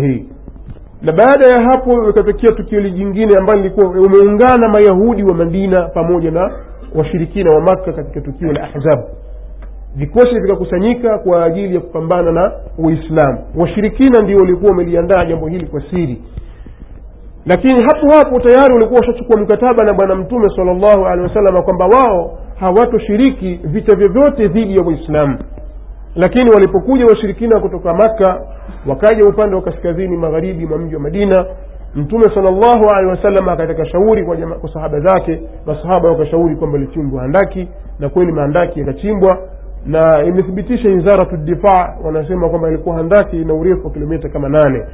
hii. Na baada ya hapo ikatokea tukio jingine ambalo lilikuwa umeungana mayahudi wa madina pamoja na washirikina wa makka katika tukio la ahzab. Vikosi vikakusanyika kwa ajili ya kupambana na uislamu. Washirikina ndio walikuwa wameliandaa jambo hili kwa siri. Lakini hapo hapo tayari walikuwa washachukua mkataba na bwana mtume sala llahu alehi wasalama kwamba wao hawatoshiriki vita vyovyote dhidi ya waislamu lakini walipokuja washirikina kutoka makka wakaja upande wa kaskazini magharibi mwa mji wa madina mtume salllahu alehi wasallam akataka shauri kwa, jama, kwa sahaba zake. Masahaba wakashauri kwamba lichimbwa handaki na kweli mahandaki yakachimbwa na imethibitisha wizaratu difaa wanasema kwamba ilikuwa handaki ina urefu wa kilomita kama nane.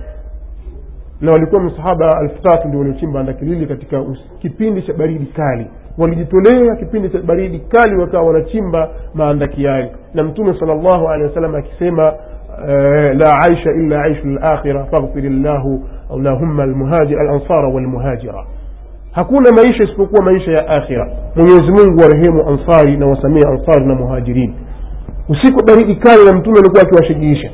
Na walikuwa msahaba elfu tatu ndio waliochimba handaki lili katika kipindi cha baridi kali walijitolea kipindi cha baridi kali wakawa wanachimba maandaki yale na mtume sala llahu alehi wasallam akisema eh, la aisha illa aishu lakhira faghfir llahu almuhaji- alansara walmuhajira hakuna maisha isipokuwa maisha ya akhira mwenyezi mungu warehemu ansari na wasamia ansari na muhajirin usiku baridi kali na mtume alikuwa akiwashajiisha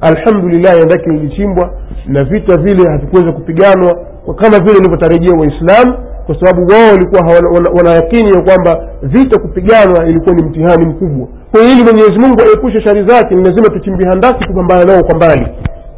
alhamdulillah andaki lilichimbwa na vita vile havikuweza kupiganwa kama vile ilivyotarajia waislamu kwa sababu wao walikuwa wana- wanayakini ya kwamba vita kupiganwa ilikuwa ni mtihani mkubwa kwa hiyo ili mwenyezi mungu aepushe shari zake ni lazima tuchimbie handaki kupambana nao kwa mbali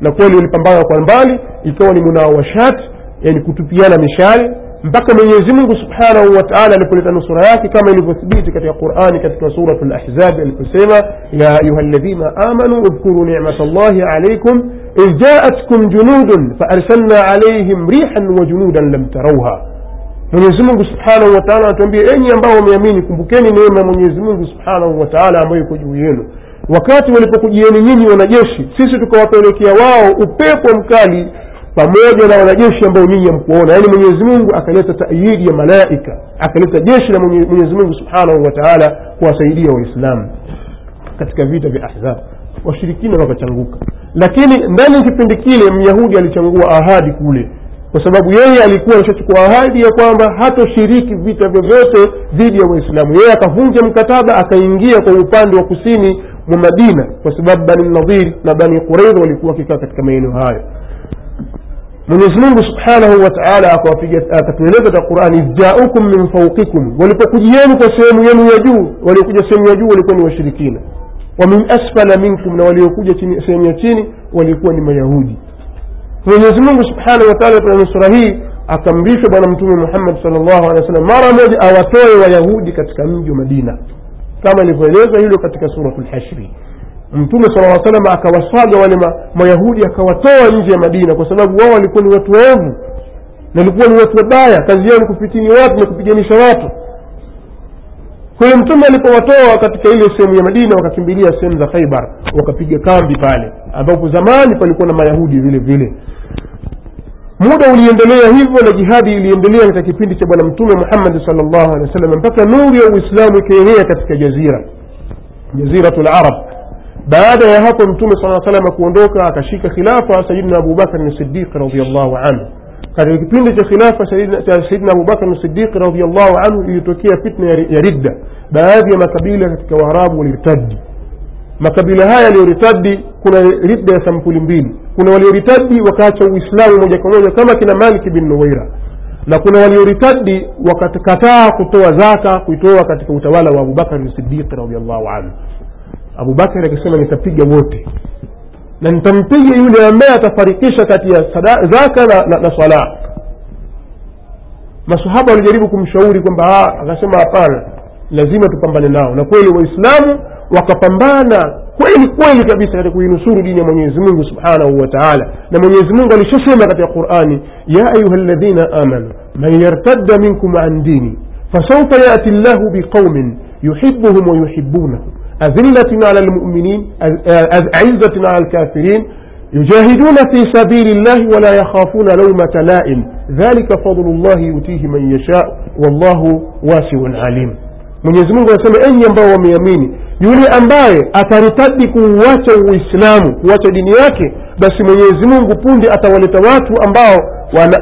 na kweli walipambana kwa mbali ikawa ni munawashat yani kutupiana mishale mpaka mwenyezi mungu subhanahu wa taala alipoleta nusura yake kama ilivyothibiti katika qurani katika suratu lahzabi aliposema ya ayuha ladhina amanu udhkuru nicmat llahi alaikum idh jaatkum junudun faarsalna alaihim rihan wa junudan lam tarauha mwenyezi mungu subhanahu wataala anatuambia enyi ambao wameamini kumbukeni neema ya mwenyezi mungu subhanahu wataala ambayo iko juu yenu. Wakati walipokujieni nyinyi wanajeshi sisi tukawapelekea wao upepo mkali pamoja na wanajeshi ambao nyinyi hamkuona yaani mwenyezi mungu akaleta taidi ya malaika akaleta jeshi la Mwenye- mwenyezi mungu subhanahu wataala kuwasaidia waislamu katika vita vya ahzab. Washirikina wakachanguka. Lakini ndani ya kipindi kile myahudi alichangua ahadi kule kwa sababu yeye alikuwa ameshachukua ahadi ya kwamba hatoshiriki vita vyovyote dhidi ya waislamu. Yeye akavunja mkataba akaingia kwa upande wa kusini mwa madina kwa sababu bani nadhir na bani quraidha walikuwa wakikaa katika maeneo hayo. Mwenyezi mungu subhanahu wataala akatueleza ta qurani jaukum min faukikum walipokujieni kwa sehemu yenu ya juu waliokuja sehemu ya juu walikuwa ni washirikina. Wa min asfala minkum na waliokuja sehemu ya chini walikuwa ni mayahudi mwenyezi mungu subhanahu wa taala sura hii akamrisha bwana mtume muhammad salllahu alehi wasallam. Mara moja awatoe wayahudi katika mji wa madina. Kama ilivyoelezwa hilo katika suratu lhashri mtume sala aa salam akawasaga wale ma, mayahudi akawatoa nje ya madina kwa sababu wao walikuwa ni watu waovu. Na walikuwa ni watu wabaya. Kazi yao ni kufitini watu na kupiganisha watu. Kwa hiyo mtume alipowatoa katika ile sehemu ya madina wakakimbilia sehemu za khaibar wakapiga kambi pale ambapo zamani palikuwa na mayahudi vile vile muda uliendelea hivyo na jihadi iliendelea katika kipindi cha bwana mtume muhammadi salllahu alehi wa sallam mpaka nuru ya uislamu ikaenea katika jazira jaziratu larab baada ya hapo mtume saa salama kuondoka akashika khilafa sayidina abubakar sidiq radiallahu anhu katika kipindi cha khilafa cha sayidina abubakar sidiq radiallahu anhu ilitokea fitna ya ridda baadhi ya makabila katika waarabu walirtadi makabila haya yaliyoritadi kuna ridda ya sampuli mbili kuna walioritadi wakaacha uislamu moja kwa moja kama kina maliki bin nuwaira. Na kuna walioritadi wakakataa kutoa zaka kuitoa katika utawala wa abubakar sidiq radiallahu anhu. Abubakari akisema nitapiga wote na nitampiga yule ambaye atafarikisha kati ya zaka na, na, na swala. Masahaba walijaribu kumshauri kwamba "Ah," akasema hapana lazima tupambane nao. Na kweli waislamu wakapambana kweli kweli kabisa katika kuinusuru dini ya mwenyezi mungu subhanahu wa taala na mwenyezi mungu alishasema katika qurani ya ayuha ladhina amanu man yartadda minkum an dini fasaufa yati llahu biqaumin yuhibuhum wayuhibunahum أذلة على المؤمنين أعزة على الكافرين يجاهدون في سبيل الله ولا يخافون لومة لائم ذلك فضل الله يؤتيه من يشاء والله واسع عليم mwenyezi mungu anasema enyi ambao wameamini yule ambaye ataritadi kuuacha uislamu kuacha dini yake basi mwenyezi mungu punde atawaleta watu ambao wana,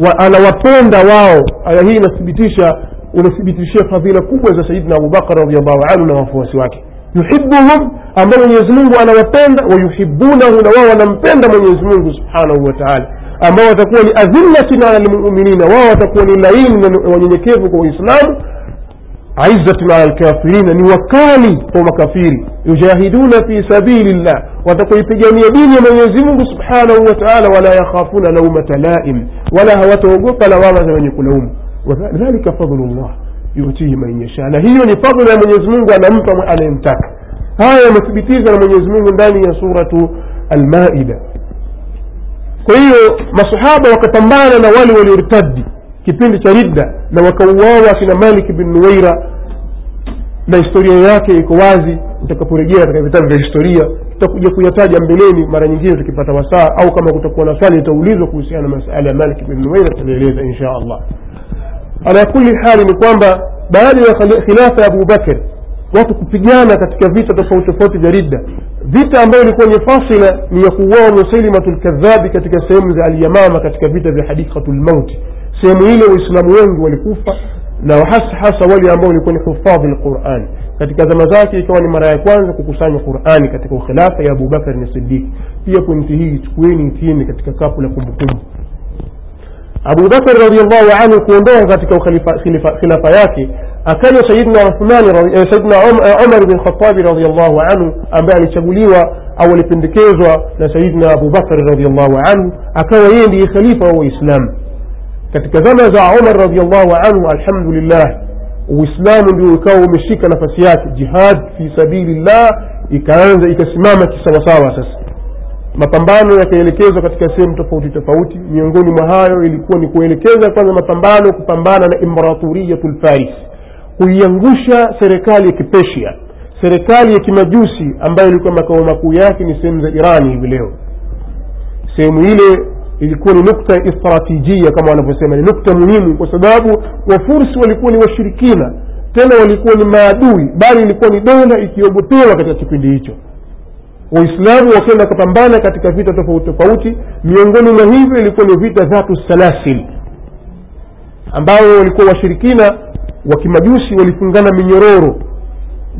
wa, anawapenda wao. Aya hii inathibitisha unathibitishia fadhila kubwa za sayidina abubakar radiallahu anhu na wafuasi wake. Yuhibuhum ambao mwenyezi mungu anawapenda wayuhibunahu na wao wanampenda mwenyezi mungu subhanahu wa taala. Ambao watakuwa ni adhillatin ala lmuminina wao watakuwa ni laini na wanyenyekevu kwa waislamu عزة على الكافرين ني وكالي قوم ومكافير يجاهدون في سبيل الله وتقول في جميع دين من يزمه سبحانه وتعالى ولا يخافون لوم تلائم ولا هوا توقف لوام من يقولهم وذلك فضل الله. يؤتيه من يشاء. هي فضل من يزمه أن أمت على إمتاك هاي مثبتيزة من يزمه داني سورة المائدة. كيو ما صحابة وقتنبعنا نوالي والارتدي kipindi cha ridda na wakauawa akina malik bin nuwaira na historia yake iko wazi utakaporejea katika vitabu vya historia tutakuja kuyataja mbeleni mara nyingine tukipata wasaa au kama kutakuwa na swali itaulizwa kuhusiana na masala ya malik bin nuwaira tutalieleza insha allah ala kuli hali ni kwamba baada ya khilafa ya abubakar watu kupigana katika vita tofauti tofauti vya ridda vita ambayo ilikuwa ni fasila ni ya kuuawa musailimatu lkadhabi katika sehemu za alyamama katika vita vya hadikatu lmauti sehemu ile waislamu wengi walikufa na hasa hasa wale ambao walikuwa ni hufadhi lquran katika zama zake ikawa ni mara ya kwanza kukusanya qurani katika ukhilafa ya abubakar ni sidik pia pointi hii ichukueni itieni katika kapu la kumbukumbu abubakar radiallahu anhu kuondoka katika khilafa yake akaja sayidna sayidna umar bin khatabi radiallahu anhu ambaye alichaguliwa au alipendekezwa na sayidna abubakar radiallahu anhu akawa yeye ndiye khalifa wa waislamu katika zama za umar radiallahu anhu alhamdulillah uislamu ndio ukawa umeshika nafasi yake. Jihad fi sabilillah ikaanza ikasimama kisawasawa sasa. Mapambano yakaelekezwa katika sehemu tofauti tofauti. Miongoni mwa hayo ilikuwa ni kuelekeza kwanza mapambano kupambana na imperaturiyatu lfaris kuiangusha serikali ya kipesia serikali ya kimajusi ambayo ilikuwa makao makuu yake ni sehemu za irani hivi leo. Sehemu ile ilikuwa ni nukta istratijia kama wanavyosema. Ni nukta muhimu kwa sababu wafursi walikuwa ni washirikina tena walikuwa ni maadui bali ilikuwa ni dola ikiogopewa katika kipindi hicho. Waislamu wakenda kupambana katika vita tofauti tofauti. Miongoni mwa hivyo ilikuwa ni vita dhatu salasil ambayo walikuwa washirikina wa kimajusi walifungana minyororo.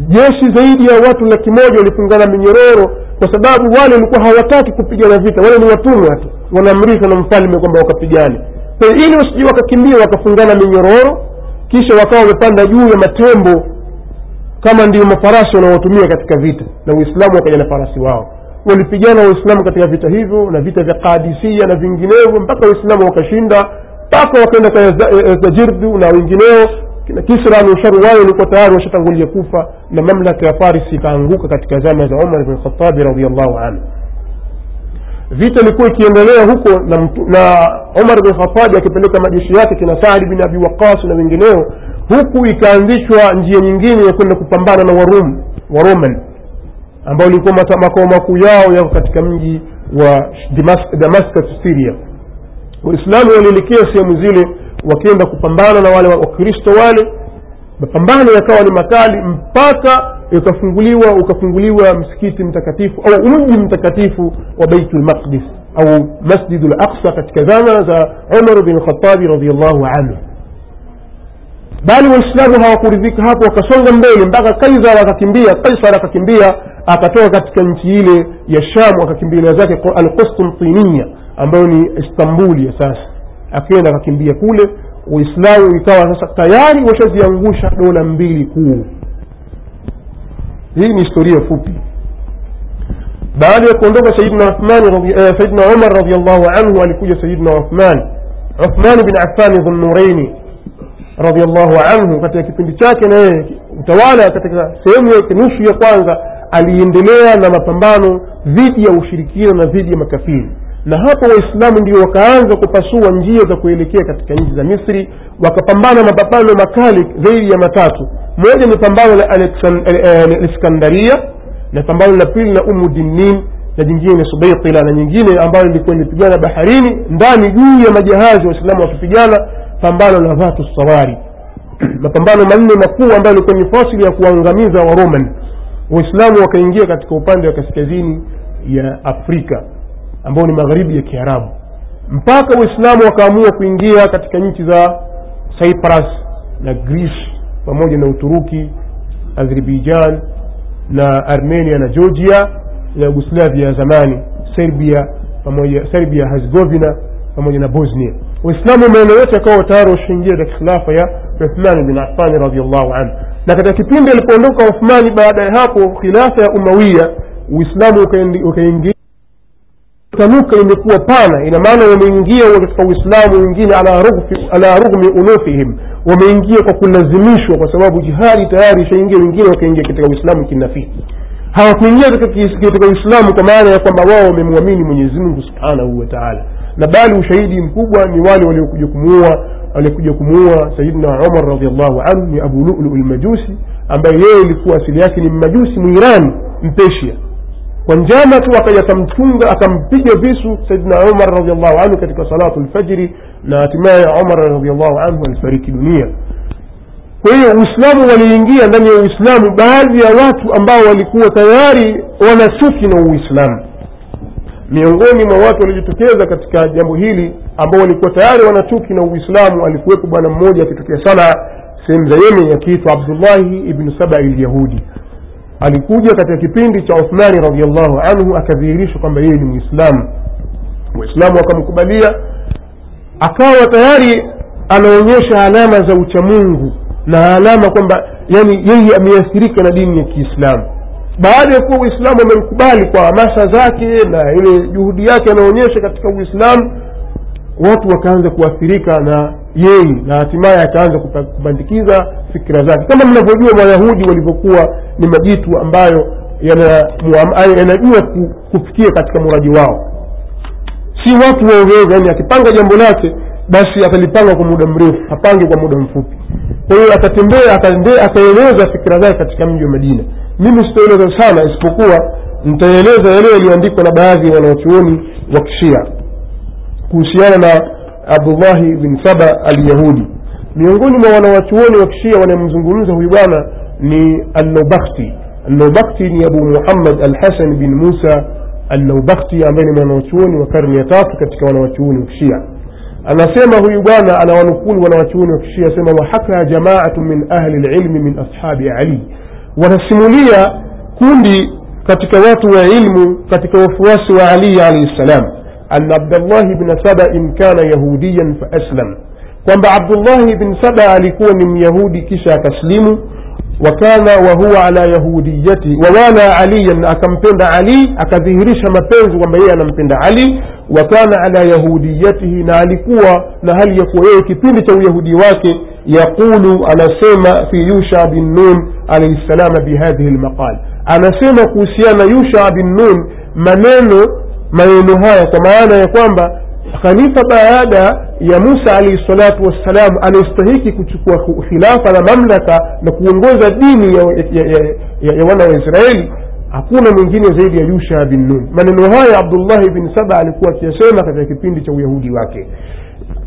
Jeshi zaidi ya watu laki moja walifungana minyororo kwa sababu wale walikuwa hawataki kupigana vita wale ni watumwa tu wanaamrishwa na mfalme kwamba wakapigane. Kwa ili wakakimbia wakafungana minyororo kisha wakawa wamepanda juu ya matembo kama ndio mafarasi wanaotumia katika vita na uislamu wakaja na farasi wao. Walipigana waislamu katika vita hivyo na vita vya kadisia na vinginevyo mpaka waislamu wakashinda mpaka wakaenda kwa zajirdu na wengineo na kisra na usharuwayo walikuwa tayari washatangulia kufa na mamlaka ya farisi ikaanguka katika zama za umar bn khatabi radiallahu anhu vita ilikuwa ikiendelea huko na, na umar bin khatabi akipeleka majeshi yake kina saadi bin abi waqas na wengineo huku ikaanzishwa njia nyingine ya kwenda kupambana na warum waroman ambao ilikuwa makao makuu yao yako katika mji wa damascus syria. Waislamu walielekea sehemu zile wakienda kupambana na wale wakristo wale. Mapambano yakawa ni makali mpaka ukafunguliwa ukafunguliwa msikiti mtakatifu au mji mtakatifu wa baitul maqdis au masjidu laqsa katika zama za umar bin khatabi radiallahu anhu bali waislamu hawakuridhika hapo wakasonga mbele mpaka kaisar akakimbia kaisar akakimbia akatoka katika nchi ile ya shamu akakimbilia zake alqustintiniya ambayo ni istanbuli ya sasa akienda akakimbia kule waislamu ikawa sasa tayari washaziangusha dola mbili kuu hii ni historia fupi. Baada ya kuondoka sayidna eh, sayidna umar radiallahu anhu alikuja sayidna uthman. Uthman bin affani dhunuraini radiallahu anhu katika kipindi chake na yeye utawala katika sehemu yake nusu ya kwanza aliendelea na mapambano dhidi ya ushirikina na dhidi ya makafiri. Na hapo waislamu ndio wakaanza kupasua njia za kuelekea katika nchi za misri wakapambana mapambano makali zaidi ya matatu moja ni pambano la aliskandaria na pambano la pili la umu dinin na jingine ni subaitila na nyingine ambayo ilikuwa ilipigana baharini ndani juu ya majahazi waislamu wakipigana pambano la dhatu sawari. Mapambano manne makuu ambayo ilikuwa ni fasili ya kuangamiza waroman. Waislamu wakaingia katika upande wa kaskazini ya afrika ambao ni magharibi ya kiarabu. Mpaka waislamu wakaamua kuingia katika nchi za cyprus na greece pamoja na uturuki azerbaijan na armenia na georgia na yugoslavia ya zamani serbia pamoja serbia herzegovina pamoja na bosnia. Waislamu maeneo yote yakawa tayari washaingia katika khilafa ya uthmani bin afani radiallahu anhu. Na katika kipindi alipoondoka uthmani baada ya hapo khilafa ya umawia uislamu ukaingia. Tanuka imekuwa pana ina maana wameingia katika uislamu wengine ala rughmi unufihim wameingia kwa kulazimishwa kwa sababu jihadi tayari ishaingia wengine wakaingia katika uislamu kinafiki. Hawakuingia katika uislamu kwa maana ya kwamba wao wamemwamini mwenyezimungu subhanahu wataala na bali ushahidi mkubwa ni wale waliokuja kumuua waliokuja kumuua sayidna umar radiallahu anhu ni abu lulu lmajusi ambaye yeye ilikuwa asili yake ni mmajusi mwirani mpeshia kwa njama tu akaja akamchunga akampiga visu saidina umar radiallahu anhu katika salatu lfajiri na hatimaye umar radiallahu anhu alifariki dunia. Kwa hiyo uislamu waliingia ndani ya uislamu baadhi ya watu ambao walikuwa tayari wanachuki na uislamu. Miongoni mwa watu waliojitokeza katika jambo hili ambao walikuwa tayari wanachuki na uislamu alikuwepo bwana mmoja akitokea sana sehemu za yemen akiitwa abdullahi ibnu sabai lyahudi alikuja katika kipindi cha uthmani radiallahu anhu akadhihirisha kwamba yeye ni mwislamu waislamu wakamkubalia akawa tayari anaonyesha alama za uchamungu na alama kwamba yani yeye ameathirika na dini ya kiislamu. Baada ya kuwa uislamu amemkubali kwa hamasa zake na ile juhudi yake anaonyesha katika uislamu watu wakaanza kuathirika na yeye na hatimaye akaanza kupandikiza fikira zake. Kama mnavyojua mayahudi walivyokuwa ni majitu ambayo yanajua kufikia katika muradi wao. Si watu waongeza yani akipanga jambo lake basi atalipanga kwa muda mrefu hapange kwa muda mfupi. Kwa hiyo atatembea ataeleza fikira zake katika mji wa madina. Mimi sitaeleza sana isipokuwa nitaeleza yale yaliyoandikwa na baadhi ya wanaochuoni wa kishia kuhusiana na abdullahi bin saba alyahudi miongoni mwa wanawachuoni wa kishia wanamzungumza huyu bwana ni alnaubakti alnaubakti ni abu muhammad alhasan bin musa alnaubakti ambaye ni mwanawachuoni wa karne ya tatu katika wanawachuoni wa kishia anasema huyu bwana anawanukuli wanawachuoni wa kishia asema wahaka jamaatu min ahli lilmi min ashabi ali wanasimulia kundi katika watu wa ilmu katika wafuasi wa ali alaihi ssalam أن عبد الله بن سبأ إن كان يهوديا فأسلم. كما عبد الله بن سبأ لكون يهودي كشا تسلم وكان وهو على يهوديتي ووانا عليا أكم بند علي أكذهرش ما بند وميانا بند علي وكان على يهوديته نالكوا نهل يقوى كتنت يهودي واك يقول أنا سيما في يوشع بن نون عليه السلام بهذه المقال. أنا سيما كوسيانا يوشع بن نون منانو maneno haya kwa maana ya kwamba khalifa baada ya musa alaihi salatu wassalam anayestahiki kuchukua khilafa na mamlaka na kuongoza dini ya, ya, ya, ya, ya wana wa israeli hakuna mwingine zaidi ya yusha bin nun maneno haya abdullahi bin saba alikuwa akiyasema katika kipindi cha uyahudi wake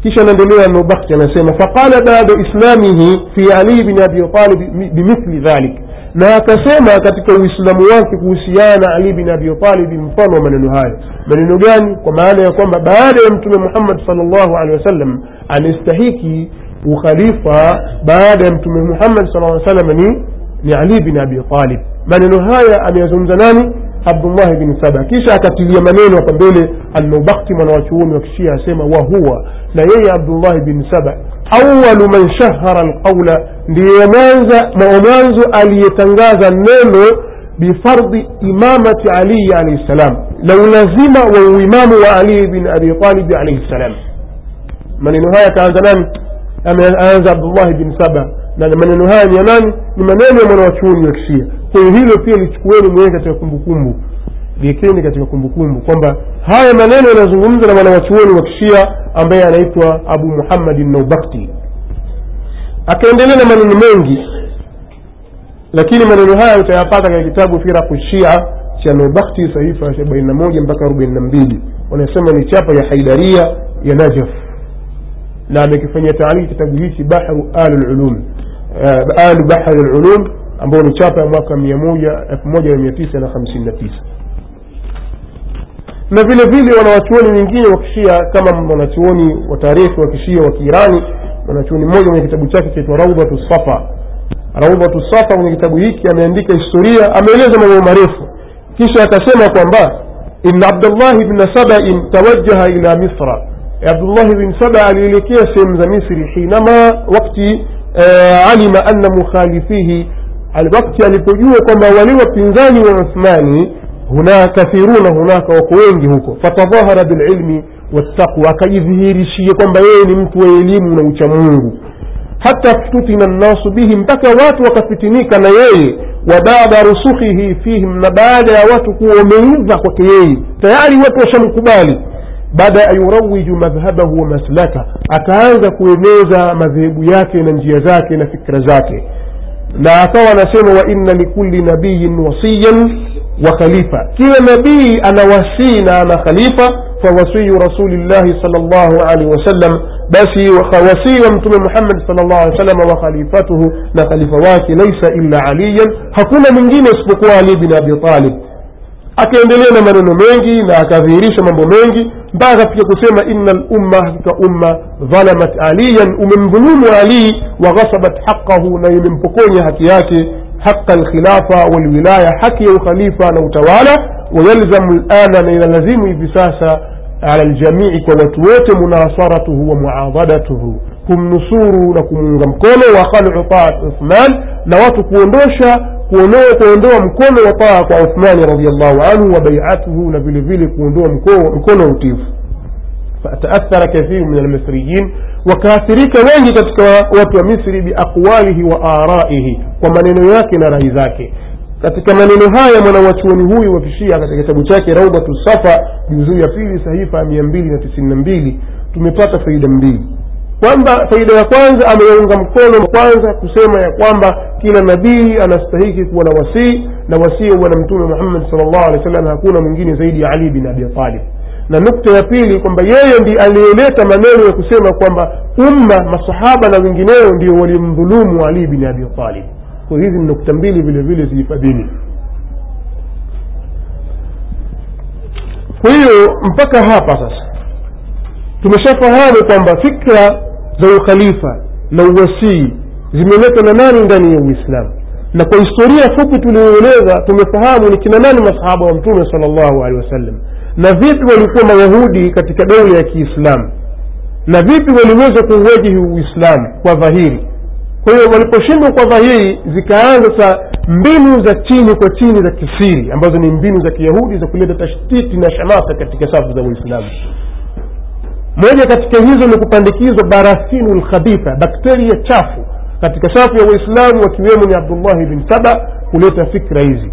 kisha anaendelea nobakti anasema faqala baada islamihi fi ali bin abi talib bimithli dhalik na akasema katika uislamu wake kuhusiana na ali bin abi talibi mfano wa maneno hayo maneno gani kwa maana ya kwamba baada ya mtume muhammad salllahu alehi wasallam anastahiki ukhalifa baada ya mtume muhammad sal salam ni ni ali bin abi talib maneno haya ameyazungumza nani abdullahi bin saba kisha akatilia maneno hapa mbele alnaubakti mwanawachuoni wa kishia asema wahuwa na yeye abdullahi bin saba awalu man shahara alqaula ndiye mwanzo aliyetangaza neno bifardhi imamati aliyi alaihi ssalam na ulazima wa uimamu wa ali bin abi talibi alaihi ssalam maneno haya akaanza nani? Ameanza abdullahi bin saba. Na maneno haya ni ya nani? Ni maneno ya mwanawachuoni wa kishia kwa hiyo hilo pia lichukueni mwenyewe katika kumbukumbu. Liekeni katika kumbukumbu kwamba haya maneno yanazungumza na mwanawachuoni wa kishia ambaye anaitwa abu muhammadin naubakti akaendelea lakini maneno haya utayapata katika kitabu firaku shia cha naubakti sahifa arobaini na moja mpaka arobaini na mbili. Wanasema ni chapa ya haidaria ya najaf na amekifanyia taaliki kitabu hichi bahru alululum alu bahri lulum ambao ni chapa ya mwaka elfu moja mia tisa na hamsini na tisa. Na vile vile wanawachuoni wengine wa kishia kama mwanachuoni wa tarehe wa kishia wa kiirani mwanachuoni mmoja mwenye kitabu chake chaitwa raudhatu safa raudhatu safa kwenye kitabu hiki ameandika historia ameeleza mambo marefu. Kisha akasema kwamba inna abdullahi bna sabain tawajaha ila misra. Abdullahi bin saba alielekea sehemu za misri hinama wakti uh, alima anna mukhalifihi. Wakti alipojua kwamba wale wapinzani wa uthmani huna kathiruna hunaka wako wengi huko. Fatadhahara bililmi wattaqwa akajidhihirishia kwamba yeye ni mtu wa elimu na uchamungu hata ftutina nnasu bihi mpaka watu wakafitinika na yeye wa baada rusukhihi fihim na baada ya watu kuwa wameiva kwake yeye tayari watu washamkubali baada an yurawiju madhhabahu wa maslaka akaanza kueneza madhehebu yake na njia zake na fikra zake na akawa anasema wa inna likulli nabiyin wasiyan wa khalifa kila nabii ana wasii na ana khalifa fawasiyu rasulillahi sal llahu alaihi wasallam basi wasii wa mtume muhammad sal llahu alih wasallam wa khalifatuhu na khalifa wake laisa illa aliyan hakuna mwingine isipokuwa ali bin abi talib akaendelea na maneno mengi na akadhihirisha mambo mengi mpaka katika kusema inna lumma hakika umma dhalamat aliyan umemdhulumu ali wa ghasabat haqahu na imempokonya haki yake haqa alkhilafa walwilaya haki ya ukhalifa na utawala wayalzamu lana na inalazimu hivi sasa ala ljamii kwa watu wote munasaratuhu wa muadadatuhu kumnusuru na kumuunga mkono wa khalu taat uthman na watu kuondosha kuondoa kuondoa mkono wa taa kwa uthmani radiallahu anhu wa baiatuhu na vile vile kuondoa mkono utifu fataathara kathiru min almisriyin wakaathirika wengi katika watu wa misri biaqwalihi wa araihi kwa maneno yake na rai zake katika maneno haya mwanawachuoni huyu wa kishia katika kitabu chake raudhatu safa juzuu ya pili sahifa ya mia mbili na tisini na mbili tumepata faida mbili. Kwamba faida ya kwanza ameunga mkono kwanza kusema ya kwamba kila nabii anastahiki kuwa na wasii na wasii wa bwana mtume muhammadi sal llahu alehi wa hakuna mwingine zaidi ya ali bin abi talib. Na nukta ya pili kwamba yeye ndi aliyeleta maneno ya kusema kwamba umma masahaba na wengineo ndio walimdhulumu ali bin abi talib kwa hizi nukta mbili vile vile zihifadhini kwa hiyo mpaka hapa sasa tumeshafahamu kwamba fikra za ukhalifa na uwasii zimeletwa na nani ndani ya uislamu? Na kwa historia fupi tulioeleza tumefahamu ni kina nani masahaba wa mtume sal llahu alehi wasallam. Na vipi walikuwa mayahudi katika daula ya kiislamu? Na vipi waliweza kuuwajihi uislamu kwa dhahiri kwa hiyo waliposhindwa kwa dhahiri zikaanza sa mbinu za chini kwa chini za kisiri ambazo ni mbinu za kiyahudi za kuleta tashtiti na shamasa katika safu za uislamu. Moja katika hizo ni kupandikizwa barasinu lkhabitha bakteria chafu katika safu ya waislamu wakiwemo ni abdullahi bin saba kuleta fikra hizi